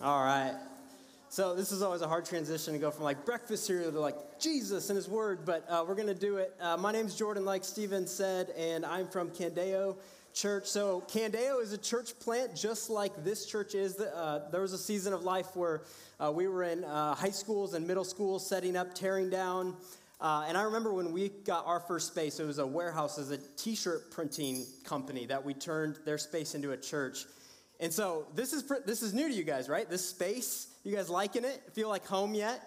All right. So this is always a hard transition to go from like breakfast cereal to like Jesus and His Word, but uh, we're to do it. Uh, my name's Jordan, like Stephen said, and I'm from Candeo Church. So Candeo is a church plant just like this church is. Uh, there was a season of life where uh, we were in uh, high schools and middle schools setting up, tearing down. Uh, and I remember when we got our first space, it was a warehouse as a t-shirt printing company that we turned their space into a church. And so this is this is new to you guys, right? This space, you guys liking it? Feel like home yet?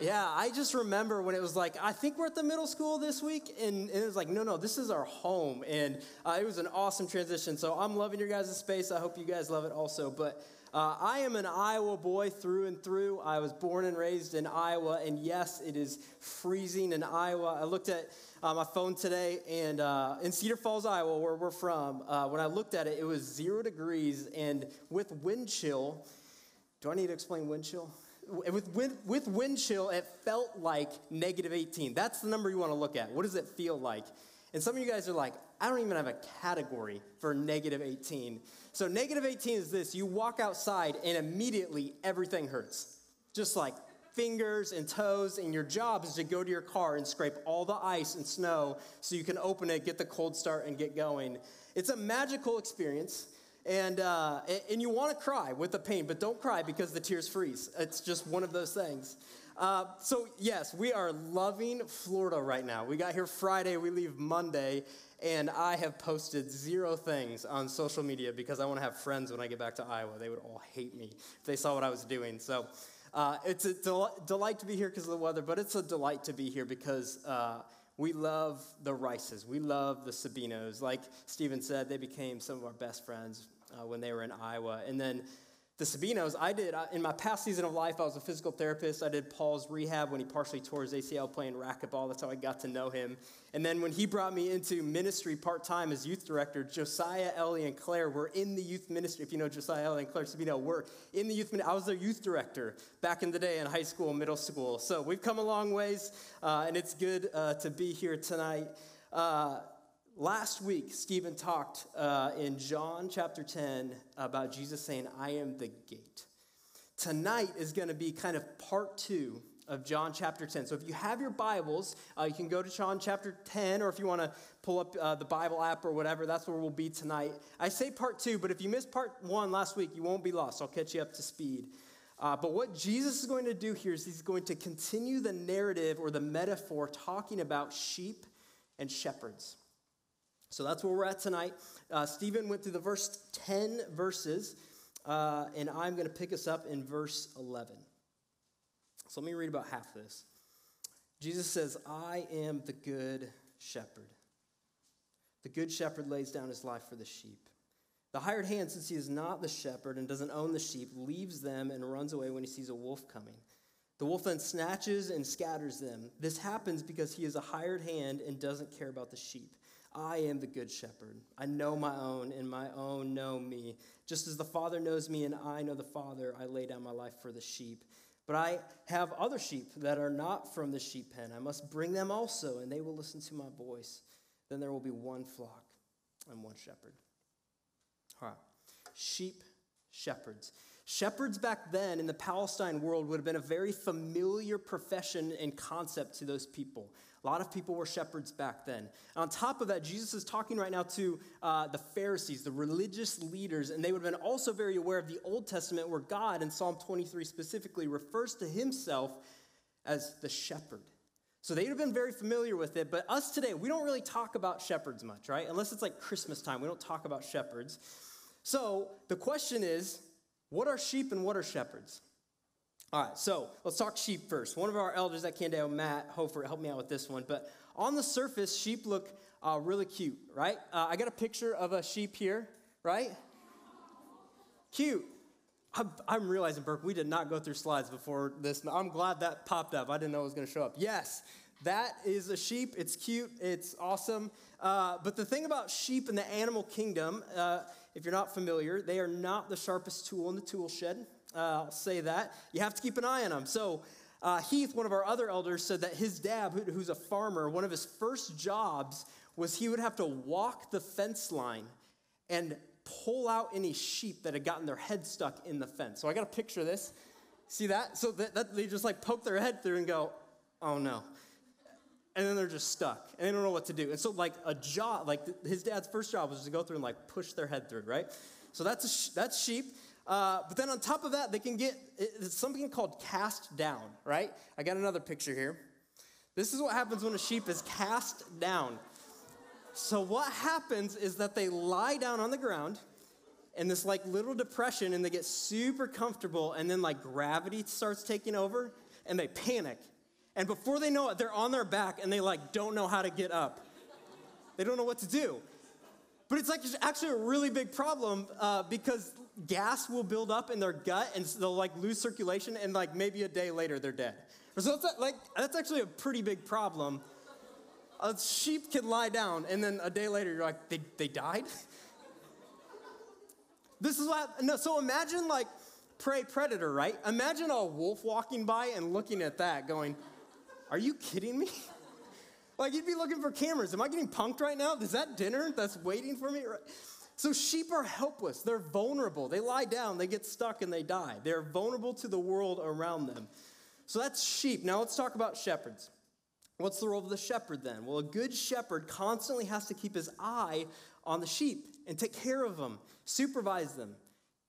Yeah, I just remember when it was like, I think we're at the middle school this week, and, and it was like, no, no, this is our home, and uh, it was an awesome transition. So I'm loving your guys' space. I hope you guys love it also. But uh, I am an Iowa boy through and through. I was born and raised in Iowa, and yes, it is freezing in Iowa. I looked at uh, my phone today, and uh, in Cedar Falls, Iowa, where we're from, uh, when I looked at it, it was zero degrees, and with wind chill. Do I need to explain wind chill? With, with, with wind chill, it felt like negative 18. That's the number you want to look at. What does it feel like? And some of you guys are like, I don't even have a category for negative 18. So, negative 18 is this you walk outside and immediately everything hurts. Just like fingers and toes, and your job is to go to your car and scrape all the ice and snow so you can open it, get the cold start, and get going. It's a magical experience. And, uh, and you want to cry with the pain, but don't cry because the tears freeze. It's just one of those things. Uh, so, yes, we are loving Florida right now. We got here Friday, we leave Monday, and I have posted zero things on social media because I want to have friends when I get back to Iowa. They would all hate me if they saw what I was doing. So, uh, it's a del- delight to be here because of the weather, but it's a delight to be here because uh, we love the Rices. We love the Sabinos. Like Stephen said, they became some of our best friends uh, when they were in Iowa. And then the Sabinos, I did, in my past season of life, I was a physical therapist. I did Paul's rehab when he partially tore his ACL playing racquetball. That's how I got to know him. And then when he brought me into ministry part time as youth director, Josiah, Ellie, and Claire were in the youth ministry. If you know Josiah, Ellie, and Claire Sabino, were in the youth ministry. I was their youth director back in the day in high school middle school. So we've come a long ways, uh, and it's good uh, to be here tonight. Uh, Last week, Stephen talked uh, in John chapter 10 about Jesus saying, I am the gate. Tonight is going to be kind of part two of John chapter 10. So if you have your Bibles, uh, you can go to John chapter 10, or if you want to pull up uh, the Bible app or whatever, that's where we'll be tonight. I say part two, but if you missed part one last week, you won't be lost. I'll catch you up to speed. Uh, but what Jesus is going to do here is he's going to continue the narrative or the metaphor talking about sheep and shepherds. So that's where we're at tonight. Uh, Stephen went through the first 10 verses, uh, and I'm going to pick us up in verse 11. So let me read about half this. Jesus says, I am the good shepherd. The good shepherd lays down his life for the sheep. The hired hand, since he is not the shepherd and doesn't own the sheep, leaves them and runs away when he sees a wolf coming. The wolf then snatches and scatters them. This happens because he is a hired hand and doesn't care about the sheep. I am the good shepherd. I know my own, and my own know me. Just as the Father knows me, and I know the Father, I lay down my life for the sheep. But I have other sheep that are not from the sheep pen. I must bring them also, and they will listen to my voice. Then there will be one flock and one shepherd. All right. Sheep, shepherds. Shepherds back then in the Palestine world would have been a very familiar profession and concept to those people. A lot of people were shepherds back then. And on top of that, Jesus is talking right now to uh, the Pharisees, the religious leaders, and they would have been also very aware of the Old Testament, where God, in Psalm 23 specifically, refers to himself as the shepherd. So they would have been very familiar with it, but us today, we don't really talk about shepherds much, right? Unless it's like Christmas time, we don't talk about shepherds. So the question is what are sheep and what are shepherds? All right, so let's talk sheep first. One of our elders at Candeo, Matt Hofer, helped me out with this one. But on the surface, sheep look uh, really cute, right? Uh, I got a picture of a sheep here, right? Cute. I'm, I'm, realizing, Burke, we did not go through slides before this. I'm glad that popped up. I didn't know it was going to show up. Yes, that is a sheep. It's cute. It's awesome. Uh, but the thing about sheep in the animal kingdom, uh, if you're not familiar, they are not the sharpest tool in the tool shed. Uh, I'll say that. You have to keep an eye on them. So, uh, Heath, one of our other elders, said that his dad, who's a farmer, one of his first jobs was he would have to walk the fence line and pull out any sheep that had gotten their head stuck in the fence. So I got a picture of this. See that? So that, that, they just like poke their head through and go, oh no. And then they're just stuck and they don't know what to do. And so, like, a job, like his dad's first job was to go through and like push their head through, right? So that's, a, that's sheep. Uh, but then on top of that, they can get it's something called cast down, right? I got another picture here. This is what happens when a sheep is cast down. So what happens is that they lie down on the ground in this like little depression and they get super comfortable and then like gravity starts taking over and they panic. And before they know it, they're on their back and they like don't know how to get up. They don't know what to do. But it's like actually a really big problem uh, because gas will build up in their gut and they'll like lose circulation and like maybe a day later they're dead. So that's like that's actually a pretty big problem. A sheep can lie down and then a day later you're like they, they died. this is what no. So imagine like prey predator, right? Imagine a wolf walking by and looking at that, going, "Are you kidding me?" like you'd be looking for cameras. Am I getting punked right now? Is that dinner that's waiting for me? So sheep are helpless. They're vulnerable. They lie down, they get stuck, and they die. They're vulnerable to the world around them. So that's sheep. Now let's talk about shepherds. What's the role of the shepherd then? Well, a good shepherd constantly has to keep his eye on the sheep and take care of them, supervise them.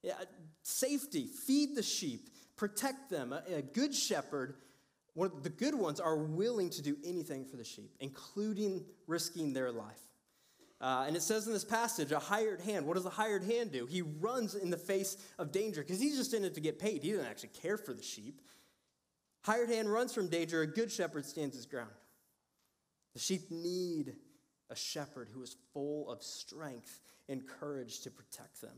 Yeah, safety, feed the sheep, protect them. A, a good shepherd, one the good ones, are willing to do anything for the sheep, including risking their life. Uh, and it says in this passage, a hired hand. What does a hired hand do? He runs in the face of danger because he's just in it to get paid. He doesn't actually care for the sheep. Hired hand runs from danger. A good shepherd stands his ground. The sheep need a shepherd who is full of strength and courage to protect them.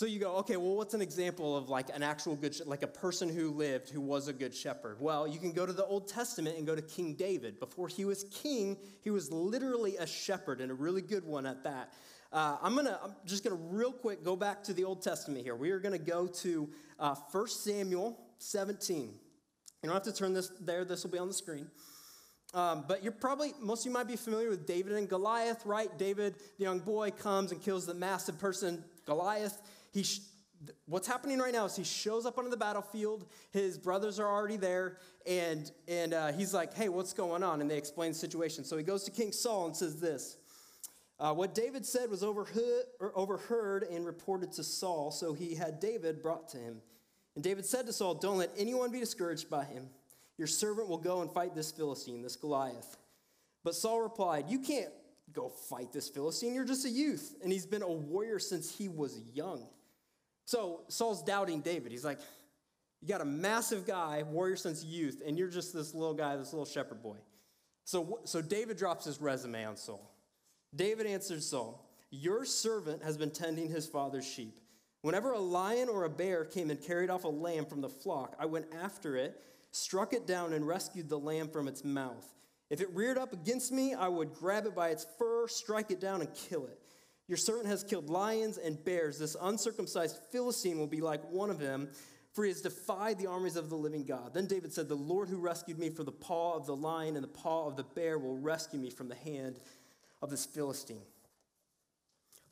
So you go, okay, well, what's an example of like an actual good, like a person who lived who was a good shepherd? Well, you can go to the Old Testament and go to King David. Before he was king, he was literally a shepherd and a really good one at that. Uh, I'm gonna, I'm just gonna real quick go back to the Old Testament here. We are gonna go to uh, 1 Samuel 17. You don't have to turn this there, this will be on the screen. Um, but you're probably, most of you might be familiar with David and Goliath, right? David, the young boy, comes and kills the massive person, Goliath. He sh- what's happening right now is he shows up onto the battlefield. His brothers are already there, and and uh, he's like, "Hey, what's going on?" And they explain the situation. So he goes to King Saul and says this. Uh, what David said was overheard, overheard and reported to Saul, so he had David brought to him. And David said to Saul, Don't let anyone be discouraged by him. Your servant will go and fight this Philistine, this Goliath. But Saul replied, You can't go fight this Philistine. You're just a youth. And he's been a warrior since he was young. So Saul's doubting David. He's like, You got a massive guy, warrior since youth, and you're just this little guy, this little shepherd boy. So, so David drops his resume on Saul. David answered Saul, Your servant has been tending his father's sheep. Whenever a lion or a bear came and carried off a lamb from the flock, I went after it, struck it down, and rescued the lamb from its mouth. If it reared up against me, I would grab it by its fur, strike it down, and kill it. Your servant has killed lions and bears. This uncircumcised Philistine will be like one of them, for he has defied the armies of the living God. Then David said, The Lord who rescued me from the paw of the lion and the paw of the bear will rescue me from the hand of this Philistine.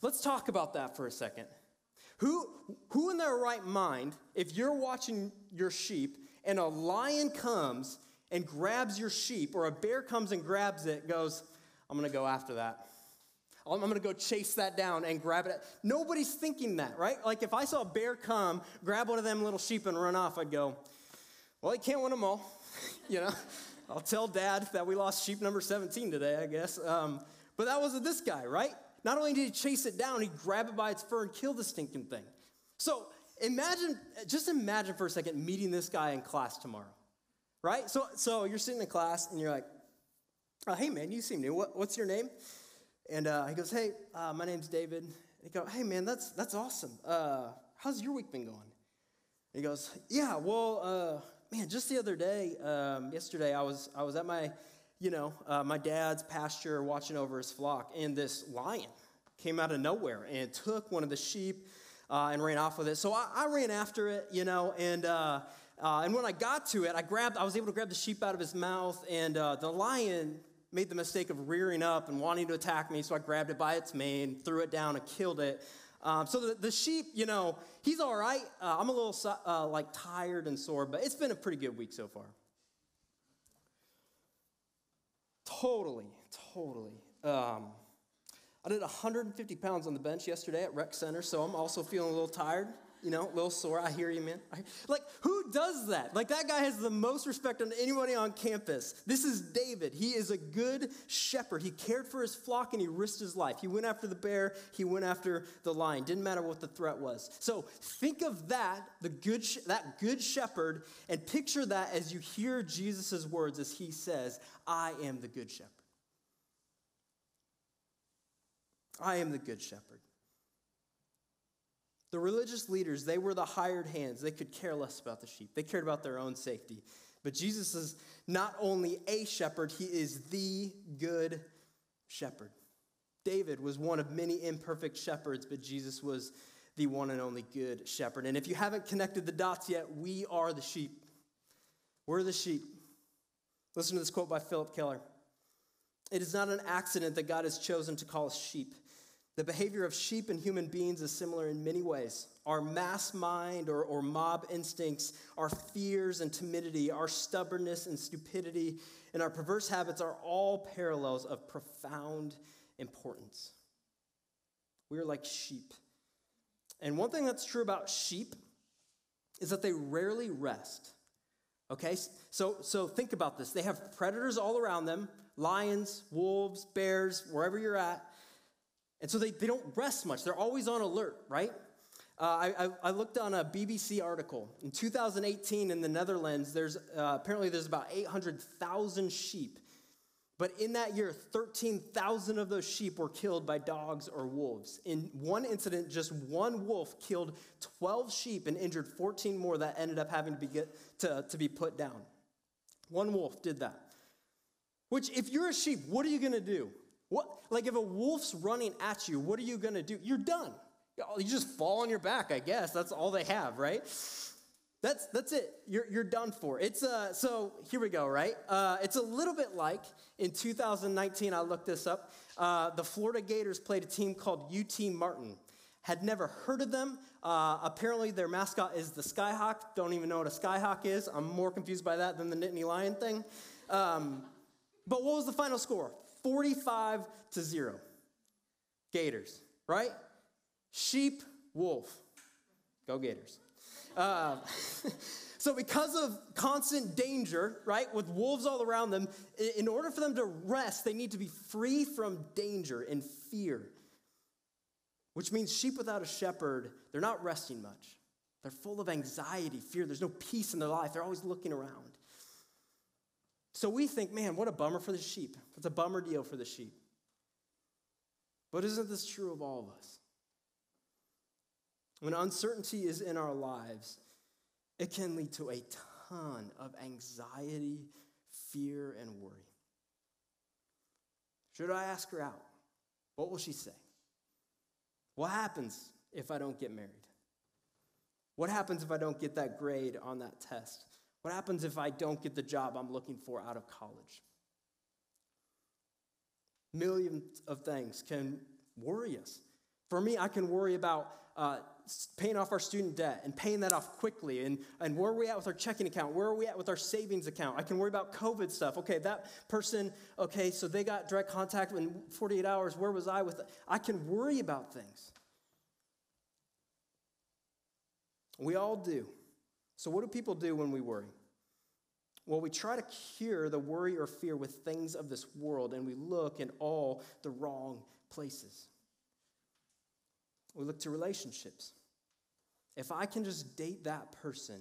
Let's talk about that for a second. Who, who in their right mind, if you're watching your sheep and a lion comes and grabs your sheep, or a bear comes and grabs it, goes, I'm gonna go after that. I'm going to go chase that down and grab it. Nobody's thinking that, right? Like if I saw a bear come, grab one of them little sheep and run off, I'd go, well, he can't win them all. you know, I'll tell dad that we lost sheep number 17 today, I guess. Um, but that wasn't this guy, right? Not only did he chase it down, he grabbed it by its fur and killed the stinking thing. So imagine, just imagine for a second meeting this guy in class tomorrow, right? So, so you're sitting in class and you're like, oh, hey man, you seem new. What, what's your name? And uh, he goes, Hey, uh, my name's David. And he goes, Hey, man, that's, that's awesome. Uh, how's your week been going? And he goes, Yeah, well, uh, man, just the other day, um, yesterday, I was, I was at my, you know, uh, my dad's pasture watching over his flock, and this lion came out of nowhere and took one of the sheep uh, and ran off with it. So I, I ran after it, you know, and. Uh, and when I got to it, I grabbed, I was able to grab the sheep out of his mouth, and uh, the lion made the mistake of rearing up and wanting to attack me, so I grabbed it by its mane, threw it down, and killed it. Um, so the, the, sheep, you know, he's all right. Uh, I'm a little uh, like tired and sore, but it's been a pretty good week so far. Totally, totally. Um, I did 150 pounds on the bench yesterday at Rec Center, so I'm also feeling a little tired you know, a little sore. I hear you, man. Like, who does that? Like, that guy has the most respect on anybody on campus. This is David. He is a good shepherd. He cared for his flock and he risked his life. He went after the bear, he went after the lion. Didn't matter what the threat was. So, think of that, the good, that good shepherd, and picture that as you hear Jesus' words as he says, I am the good shepherd. I am the good shepherd. The religious leaders, they were the hired hands. They could care less about the sheep, they cared about their own safety. But Jesus is not only a shepherd, he is the good shepherd. David was one of many imperfect shepherds, but Jesus was the one and only good shepherd. And if you haven't connected the dots yet, we are the sheep. We're the sheep. Listen to this quote by Philip Keller. It is not an accident that God has chosen to call us sheep. The behavior of sheep and human beings is similar in many ways. Our mass mind or, or mob instincts, our fears and timidity, our stubbornness and stupidity, and our perverse habits are all parallels of profound importance. We are like sheep. And one thing that's true about sheep is that they rarely rest. Okay? So, so think about this. They have predators all around them lions, wolves, bears, wherever you're at. And so they, they don't rest much. They're always on alert, right? Uh, I, I, looked on a BBC article. In 2018 in the Netherlands, there's, uh, apparently there's about 800,000 sheep. But in that year, 13,000 of those sheep were killed by dogs or wolves. In one incident, just one wolf killed 12 sheep and injured 14 more that ended up having to be, get, to, to be put down. One wolf did that. Which, if you're a sheep, what are you going to do? What, like if a wolf's running at you, what are you going to do? You're done. You just fall on your back, I guess. That's all they have, right? That's, that's it. You're, you're done for. It's uh, so here we go, right? Uh, it's a little bit like in 2019, I looked this up. Uh, the Florida Gators played a team called UT Martin. Had never heard of them. Uh, apparently, their mascot is the Skyhawk. Don't even know what a Skyhawk is. I'm more confused by that than the Nittany Lion thing. Um, but what was the final score? 45 to 0. Gators, right? Sheep, wolf. Go Gators. Uh, so, because of constant danger, right, with wolves all around them, in order for them to rest, they need to be free from danger and fear. Which means sheep without a shepherd, they're not resting much. They're full of anxiety, fear. There's no peace in their life. They're always looking around. So we think, man, what a bummer for the sheep. It's a bummer deal for the sheep. But isn't this true of all of us? When uncertainty is in our lives, it can lead to a ton of anxiety, fear, and worry. Should I ask her out? What will she say? What happens if I don't get married? What happens if I don't get that grade on that test? What happens if I don't get the job I'm looking for out of college? Millions of things can worry us. For me, I can worry about uh, paying off our student debt and paying that off quickly. And, and where are we at with our checking account? Where are we at with our savings account? I can worry about COVID stuff. Okay, that person, okay, so they got direct contact in 48 hours. Where was I with it? I can worry about things. We all do. So, what do people do when we worry? Well, we try to cure the worry or fear with things of this world, and we look in all the wrong places. We look to relationships. If I can just date that person,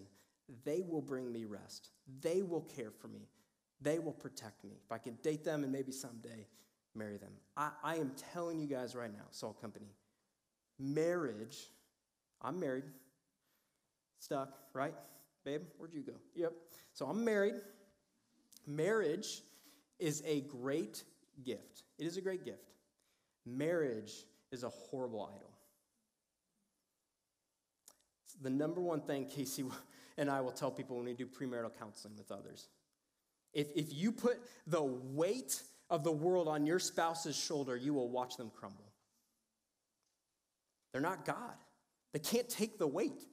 they will bring me rest. They will care for me. They will protect me. If I can date them and maybe someday marry them. I, I am telling you guys right now, Salt Company, marriage, I'm married, Stuck, right? Babe, where'd you go? Yep. So I'm married. Marriage is a great gift. It is a great gift. Marriage is a horrible idol. It's the number one thing Casey and I will tell people when we do premarital counseling with others. If, if you put the weight of the world on your spouse's shoulder, you will watch them crumble. They're not God, they can't take the weight.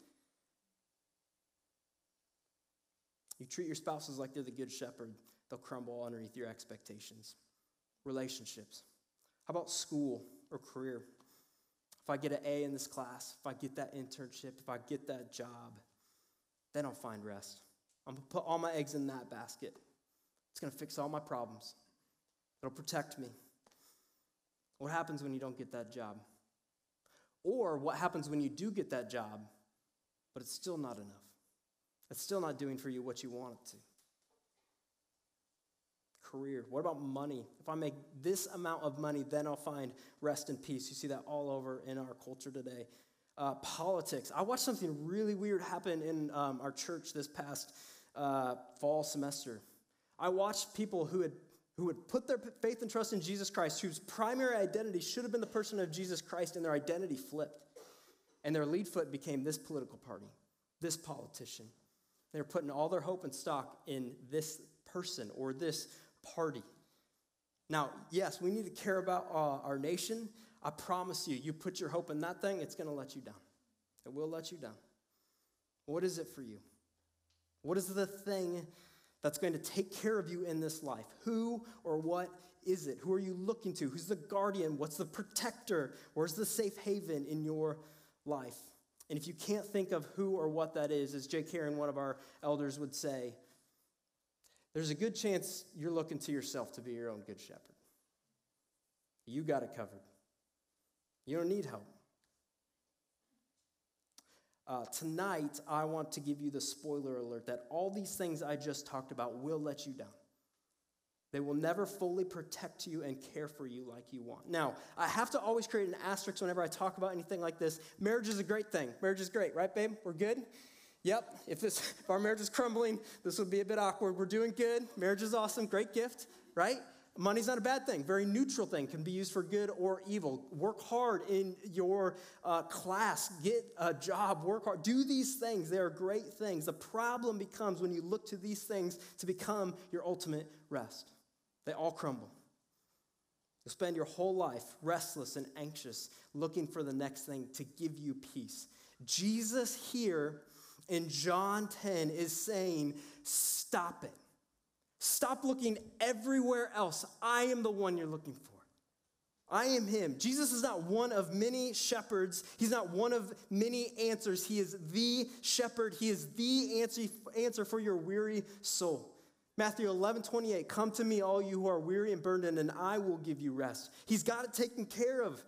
You treat your spouses like they're the good shepherd, they'll crumble underneath your expectations. Relationships. How about school or career? If I get an A in this class, if I get that internship, if I get that job, then I'll find rest. I'm to put all my eggs in that basket. It's to fix all my problems, it'll protect me. What happens when you don't get that job? Or what happens when you do get that job, but it's still not enough? It's still not doing for you what you want it to. Career. What about money? If I make this amount of money, then I'll find rest and peace. You see that all over in our culture today. Uh, politics. I watched something really weird happen in um, our church this past uh, fall semester. I watched people who had who would put their faith and trust in Jesus Christ, whose primary identity should have been the person of Jesus Christ, and their identity flipped. And their lead foot became this political party, this politician. They were putting all their hope and stock in this person or this party. Now, yes, we need to care about uh, our nation. I promise you, you put your hope in that thing, it's going to let you down. It will let you down. What is it for you? What is the thing that's going to take care of you in this life? Who or what is it? Who are you looking to? Who's the guardian? What's the protector? Where's the safe haven in your life? And if you can't think of who or what that is, as Jake Karen, one of our elders, would say, there's a good chance you're looking to yourself to be your own good shepherd. You got it covered. You don't need help. Uh, tonight, I want to give you the spoiler alert that all these things I just talked about will let you down. They will never fully protect you and care for you like you want. Now, I have to always create an asterisk whenever I talk about anything like this. Marriage is a great thing. Marriage is great, right, babe? We're good? Yep. If, this, if our marriage is crumbling, this would be a bit awkward. We're doing good. Marriage is awesome. Great gift, right? Money's not a bad thing, very neutral thing, can be used for good or evil. Work hard in your uh, class, get a job, work hard. Do these things, they are great things. The problem becomes when you look to these things to become your ultimate rest. They all crumble. You'll spend your whole life restless and anxious, looking for the next thing to give you peace. Jesus here in John 10 is saying, Stop it. Stop looking everywhere else. I am the one you're looking for. I am him. Jesus is not one of many shepherds. He's not one of many answers. He is the shepherd. He is the answer, answer for your weary soul. Matthew 11, 28, come to me, all you who are weary and burdened, and I will give you rest. He's got it taken care of.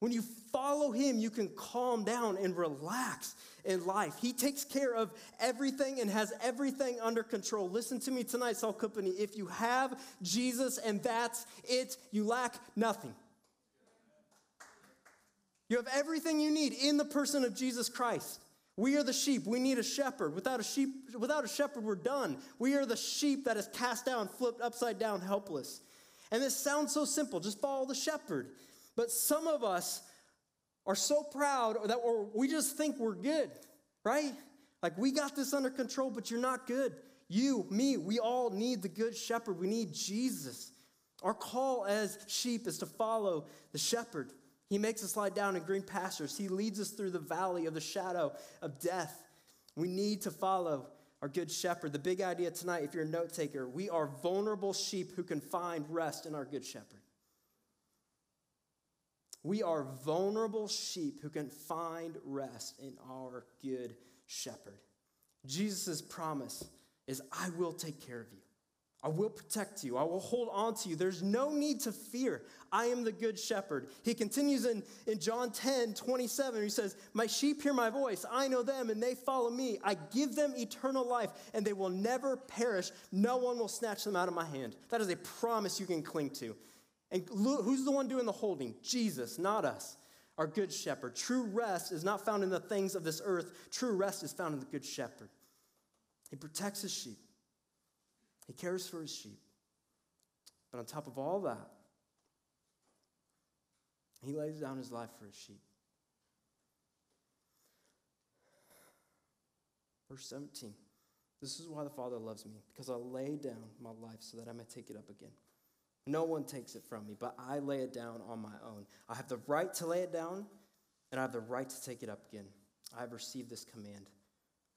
When you follow him, you can calm down and relax in life. He takes care of everything and has everything under control. Listen to me tonight, Salt Company. If you have Jesus and that's it, you lack nothing. You have everything you need in the person of Jesus Christ. We are the sheep. We need a shepherd. Without a sheep, without a shepherd, we're done. We are the sheep that is cast down, flipped upside down, helpless. And this sounds so simple. Just follow the shepherd. But some of us are so proud that we just think we're good, right? Like we got this under control, but you're not good. You, me, we all need the good shepherd. We need Jesus. Our call as sheep is to follow the shepherd. He makes us lie down in green pastures. He leads us through the valley of the shadow of death. We need to follow our good shepherd. The big idea tonight, if you're a note taker, we are vulnerable sheep who can find rest in our good shepherd. We are vulnerable sheep who can find rest in our good shepherd. Jesus' promise is I will take care of you. I will protect you. I will hold on to you. There's no need to fear. I am the good shepherd. He continues in, in John 10, 27. He says, My sheep hear my voice. I know them and they follow me. I give them eternal life and they will never perish. No one will snatch them out of my hand. That is a promise you can cling to. And who's the one doing the holding? Jesus, not us. Our good shepherd. True rest is not found in the things of this earth, true rest is found in the good shepherd. He protects his sheep, he cares for his sheep. But on top of all that, he lays down his life for his sheep. Verse 17. This is why the Father loves me, because I lay down my life so that I may take it up again. No one takes it from me, but I lay it down on my own. I have the right to lay it down, and I have the right to take it up again. I have received this command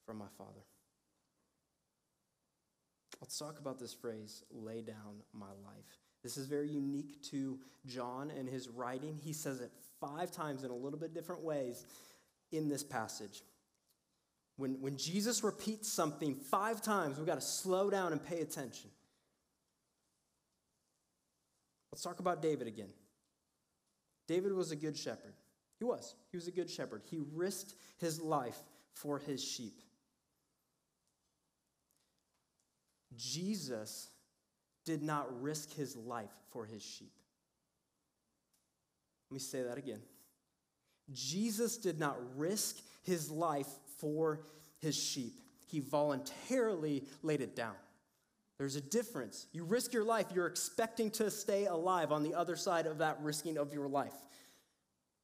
from my Father. Let's talk about this phrase, lay down my life. This is very unique to John and his writing. He says it five times in a little bit different ways in this passage. When, when Jesus repeats something five times, we've got to slow down and pay attention. Let's talk about David again. David was a good shepherd. He was. He was a good shepherd. He risked his life for his sheep. Jesus did not risk his life for his sheep. Let me say that again. Jesus did not risk his life for his sheep, he voluntarily laid it down. There's a difference. You risk your life, you're expecting to stay alive on the other side of that risking of your life.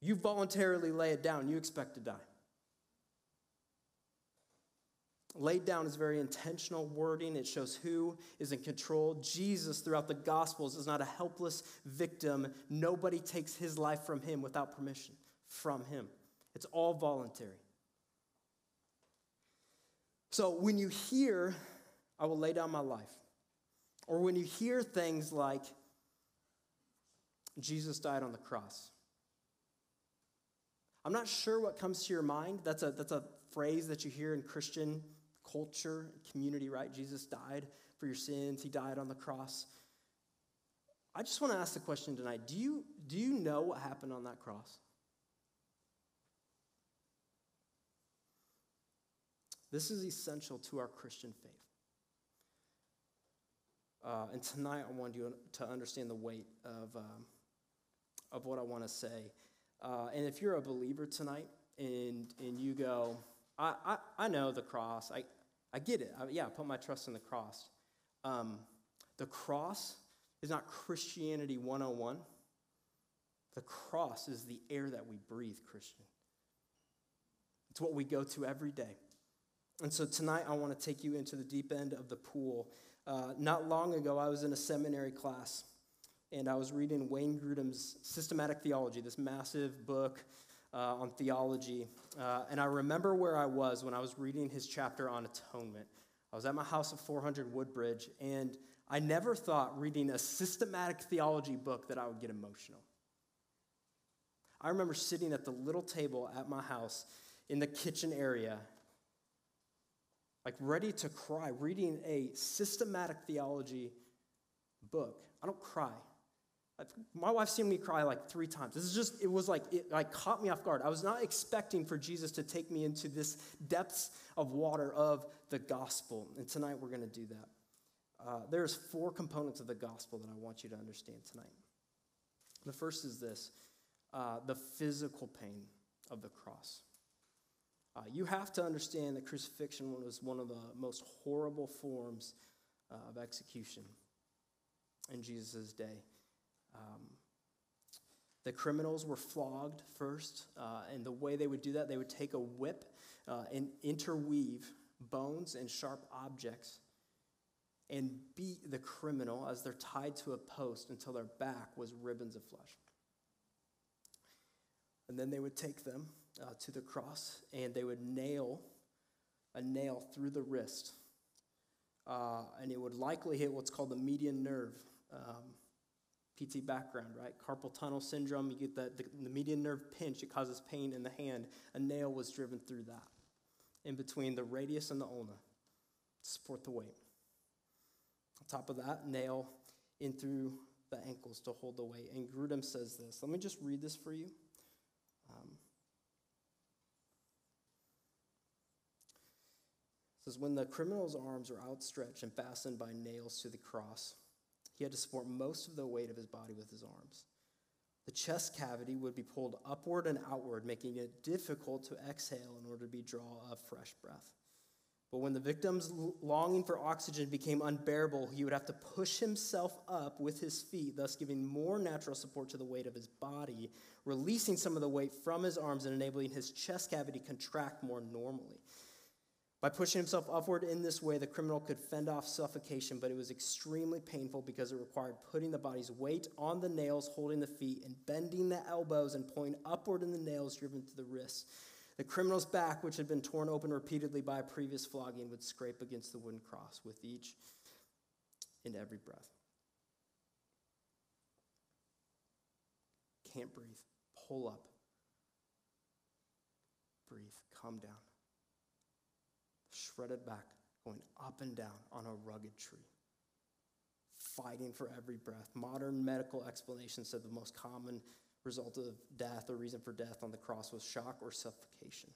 You voluntarily lay it down, you expect to die. Laid down is very intentional wording. It shows who is in control. Jesus, throughout the Gospels, is not a helpless victim. Nobody takes his life from him without permission from him. It's all voluntary. So when you hear, I will lay down my life, or when you hear things like, Jesus died on the cross, I'm not sure what comes to your mind. That's a, that's a phrase that you hear in Christian culture, community, right? Jesus died for your sins, he died on the cross. I just want to ask the question tonight do you, do you know what happened on that cross? This is essential to our Christian faith. Uh, and tonight, I want you to understand the weight of, um, of what I want to say. Uh, and if you're a believer tonight and, and you go, I, I, I know the cross, I, I get it. I, yeah, I put my trust in the cross. Um, the cross is not Christianity 101. The cross is the air that we breathe, Christian. It's what we go to every day. And so tonight I want to take you into the deep end of the pool. Uh, not long ago, I was in a seminary class and I was reading Wayne Grudem's Systematic Theology, this massive book uh, on theology. Uh, and I remember where I was when I was reading his chapter on atonement. I was at my house at 400 Woodbridge, and I never thought reading a systematic theology book that I would get emotional. I remember sitting at the little table at my house in the kitchen area like ready to cry, reading a systematic theology book. I don't cry. My wife seen me cry like three times. This is just, it was like, it like caught me off guard. I was not expecting for Jesus to take me into this depths of water of the gospel. And tonight we're going to do that. Uh, there's four components of the gospel that I want you to understand tonight. The first is this uh, the physical pain of the cross. Uh, you have to understand that crucifixion was one of the most horrible forms of execution in Jesus' day. Um, the criminals were flogged first, uh, and the way they would do that, they would take a whip uh, and interweave bones and sharp objects and beat the criminal as they're tied to a post until their back was ribbons of flesh. And then they would take them uh, to the cross, and they would nail a nail through the wrist. Uh, and it would likely hit what's called the median nerve. Um, PT background, right? Carpal tunnel syndrome, you get the, the, the, median nerve pinch, it causes pain in the hand. A nail was driven through that, in between the radius and the ulna, to support the weight. On top of that, nail in through the ankles to hold the weight. And Grudem says this. Let me just read this for you. Um, says, When the criminal's arms are outstretched and fastened by nails to the cross, he had to support most of the weight of his body with his arms. The chest cavity would be pulled upward and outward, making it difficult to exhale in order to be draw a fresh breath. But when the victim's longing for oxygen became unbearable, he would have to push himself up with his feet, thus giving more natural support to the weight of his body, releasing some of the weight from his arms and enabling his chest cavity to contract more normally. By pushing himself upward in this way, the criminal could fend off suffocation, but it was extremely painful because it required putting the body's weight on the nails holding the feet and bending the elbows and pulling upward in the nails driven through the wrists. The criminal's back, which had been torn open repeatedly by a previous flogging, would scrape against the wooden cross with each and every breath. Can't breathe. Pull up. Breathe. Calm down shredded back, going up and down on a rugged tree, fighting for every breath. Modern medical explanations said the most common result of death or reason for death on the cross was shock or suffocation.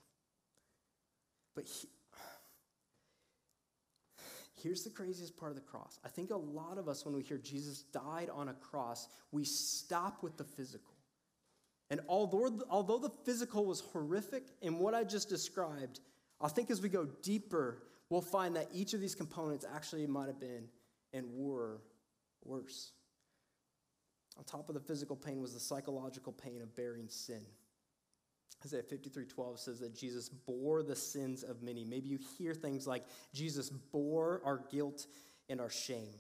But he, here's the craziest part of the cross. I think a lot of us, when we hear Jesus died on a cross, we stop with the physical. And although, although the physical was horrific in what I just described, I think as we go deeper, we'll find that each of these components actually might have been and were worse. On top of the physical pain was the psychological pain of bearing sin. Isaiah 53:12 says that Jesus bore the sins of many. Maybe you hear things like Jesus bore our guilt and our shame.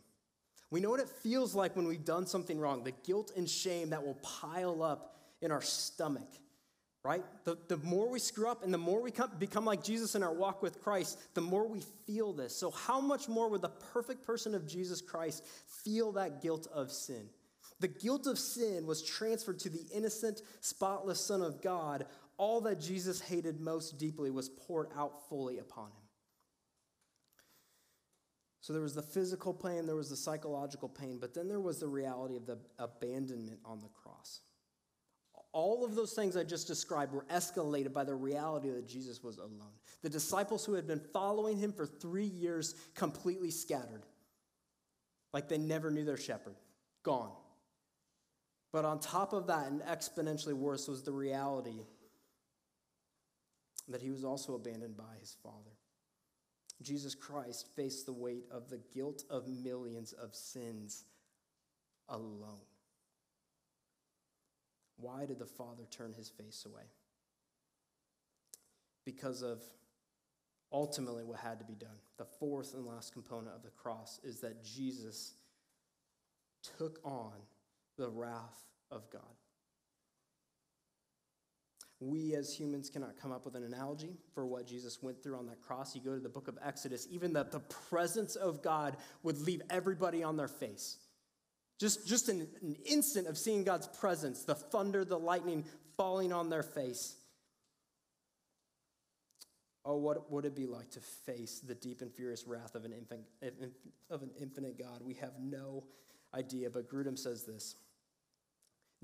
We know what it feels like when we've done something wrong, the guilt and shame that will pile up in our stomach right? The, the more we screw up and the more we come, become like Jesus in our walk with Christ, the more we feel this. So, how much more would the perfect person of Jesus Christ feel that guilt of sin? The guilt of sin was transferred to the innocent, spotless Son of God. All that Jesus hated most deeply was poured out fully upon him. So there was the physical pain, there was the psychological pain, but then there was the reality of the abandonment on the cross all of those things I just described were escalated by the reality that Jesus was alone. The disciples who had been following him for three years completely scattered, like they never knew their shepherd, gone. But on top of that, and exponentially worse, was the reality that he was also abandoned by his Father. Jesus Christ faced the weight of the guilt of millions of sins alone. Why did the Father turn his face away? Because of ultimately what had to be done. The fourth and last component of the cross is that Jesus took on the wrath of God. We as humans cannot come up with an analogy for what Jesus went through on that cross. You go to the book of Exodus, even that the presence of God would leave everybody on their face. Just, just an, an instant of seeing God's presence, the thunder, the lightning falling on their face. Oh, what would it be like to face the deep and furious wrath of an, infant, of an infinite God? We have no idea, but Grudem says this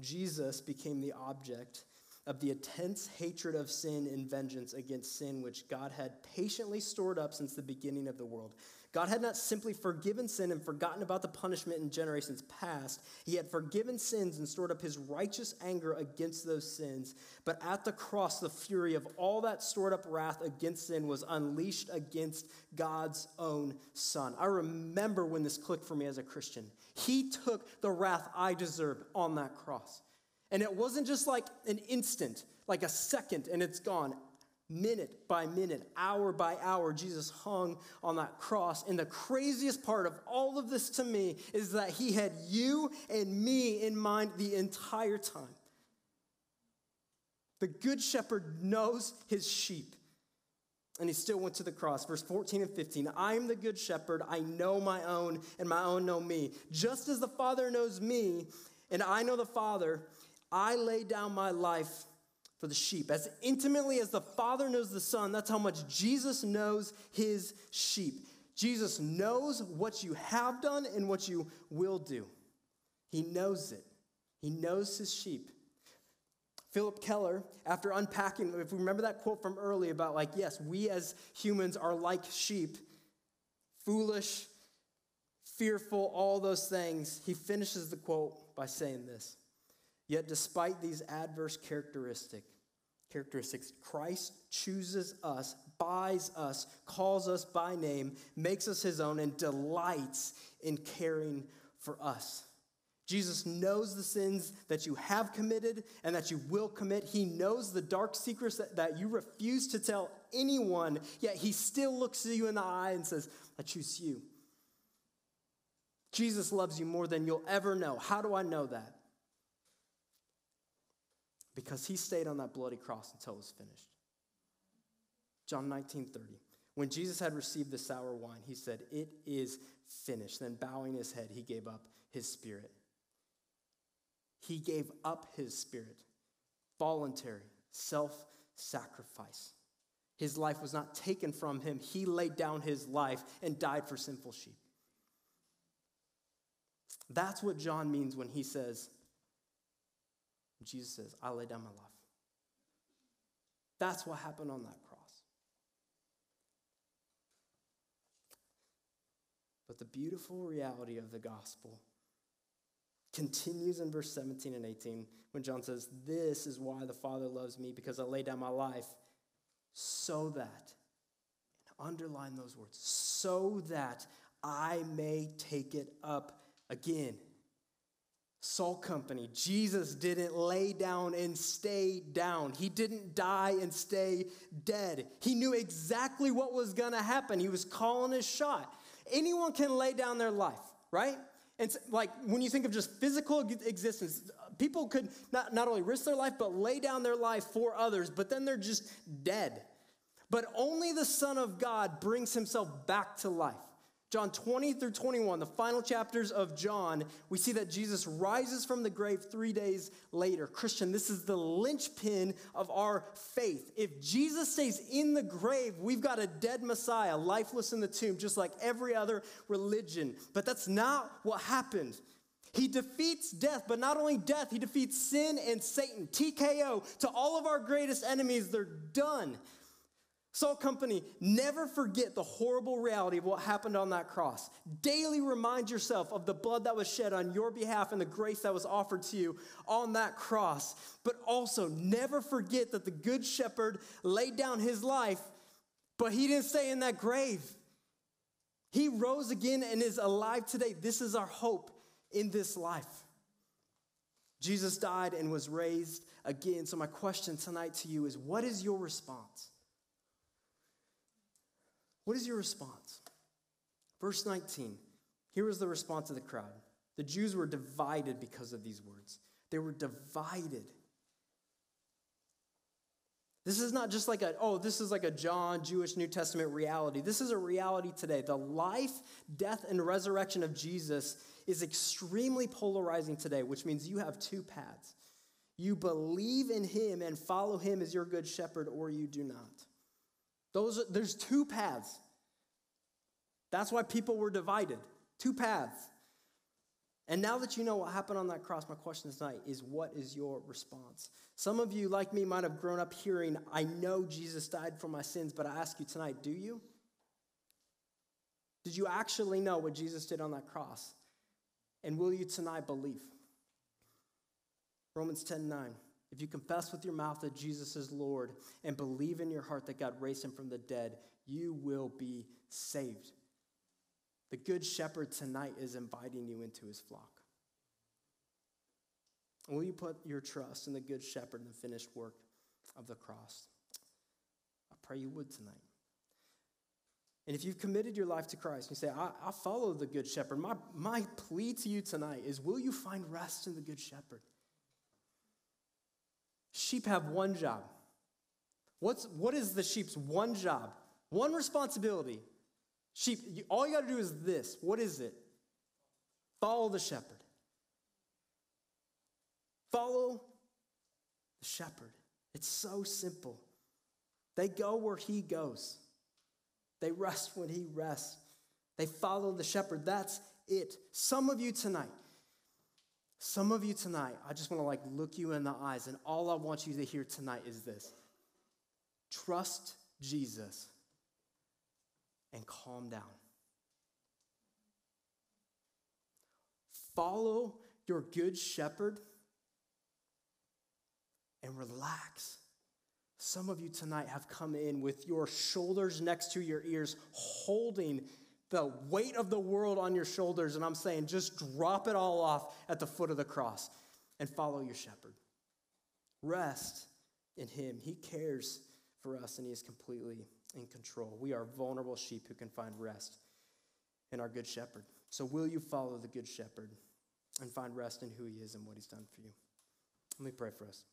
Jesus became the object of the intense hatred of sin and vengeance against sin, which God had patiently stored up since the beginning of the world. God had not simply forgiven sin and forgotten about the punishment in generations past. He had forgiven sins and stored up his righteous anger against those sins. But at the cross, the fury of all that stored up wrath against sin was unleashed against God's own Son. I remember when this clicked for me as a Christian. He took the wrath I deserved on that cross. And it wasn't just like an instant, like a second, and it's gone minute by minute, hour by hour, Jesus hung on that cross. And the craziest part of all of this to me is that he had you and me in mind the entire time. The good shepherd knows his sheep. And he still went to the cross. Verse 14 and 15 I am the good shepherd. I know my own, and my own know me. Just as the Father knows me, and I know the Father, I lay down my life for the sheep. As intimately as the Father knows the Son, that's how much Jesus knows his sheep. Jesus knows what you have done and what you will do. He knows it. He knows his sheep. Philip Keller, after unpacking, if we remember that quote from early about, like, yes, we as humans are like sheep, foolish, fearful, all those things, he finishes the quote by saying this Yet, despite these adverse characteristics, characteristics. Christ chooses us, buys us, calls us by name, makes us his own, and delights in caring for us. Jesus knows the sins that you have committed and that you will commit. He knows the dark secrets that, that you refuse to tell anyone, yet he still looks you in the eye and says, I choose you. Jesus loves you more than you'll ever know. How do I know that? Because he stayed on that bloody cross until it was finished. John 19 30. When Jesus had received the sour wine, he said, It is finished. Then, bowing his head, he gave up his spirit. He gave up his spirit, voluntary, self sacrifice. His life was not taken from him. He laid down his life and died for sinful sheep. That's what John means when he says, Jesus says, I lay down my life. That's what happened on that cross. But the beautiful reality of the gospel continues in verse 17 and 18 when John says, This is why the Father loves me, because I lay down my life so that, and underline those words, so that I may take it up again. Salt Company, Jesus didn't lay down and stay down. He didn't die and stay dead. He knew exactly what was going to happen. He was calling his shot. Anyone can lay down their life, right? And like when you think of just physical existence, people could not, not only risk their life, but lay down their life for others, but then they're just dead. But only the Son of God brings himself back to life. John 20 through 21, the final chapters of John, we see that Jesus rises from the grave three days later. Christian, this is the linchpin of our faith. If Jesus stays in the grave, we've got a dead Messiah, lifeless in the tomb, just like every other religion. But that's not what happened. He defeats death, but not only death, he defeats sin and Satan. TKO to all of our greatest enemies, they're done. Salt Company, never forget the horrible reality of what happened on that cross. Daily remind yourself of the blood that was shed on your behalf and the grace that was offered to you on that cross. But also, never forget that the Good Shepherd laid down his life, but he didn't stay in that grave. He rose again and is alive today. This is our hope in this life. Jesus died and was raised again. So, my question tonight to you is what is your response? What is your response? Verse 19. Here was the response of the crowd. The Jews were divided because of these words. They were divided. This is not just like a, oh, this is like a John Jewish New Testament reality. This is a reality today. The life, death, and resurrection of Jesus is extremely polarizing today, which means you have two paths. You believe in him and follow him as your good shepherd, or you do not. Those there's two paths. That's why people were divided. Two paths. And now that you know what happened on that cross, my question tonight is what is your response? Some of you, like me, might have grown up hearing, I know Jesus died for my sins, but I ask you tonight, do you? Did you actually know what Jesus did on that cross? And will you tonight believe? Romans 10 9. If you confess with your mouth that Jesus is Lord and believe in your heart that God raised him from the dead, you will be saved. The Good Shepherd tonight is inviting you into his flock. will you put your trust in the Good Shepherd and the finished work of the cross? I pray you would tonight. And if you've committed your life to Christ and you say, I, I follow the Good Shepherd, my, my plea to you tonight is will you find rest in the Good Shepherd? Sheep have one job. What's, what is the sheep's one job? One responsibility. Sheep, all you got to do is this. What is it? Follow the shepherd. Follow the shepherd. It's so simple. They go where he goes, they rest when he rests. They follow the shepherd. That's it. Some of you tonight, some of you tonight, I just want to like look you in the eyes, and all I want you to hear tonight is this trust Jesus and calm down. Follow your good shepherd and relax. Some of you tonight have come in with your shoulders next to your ears, holding the weight of the world on your shoulders, and I'm saying just drop it all off at the foot of the cross and follow your shepherd. Rest in him. He cares for us, and he is completely in control. We are vulnerable sheep who can find rest in our good shepherd. So, will you follow the good shepherd and find rest in who he is and what he's done for you? Let me pray for us.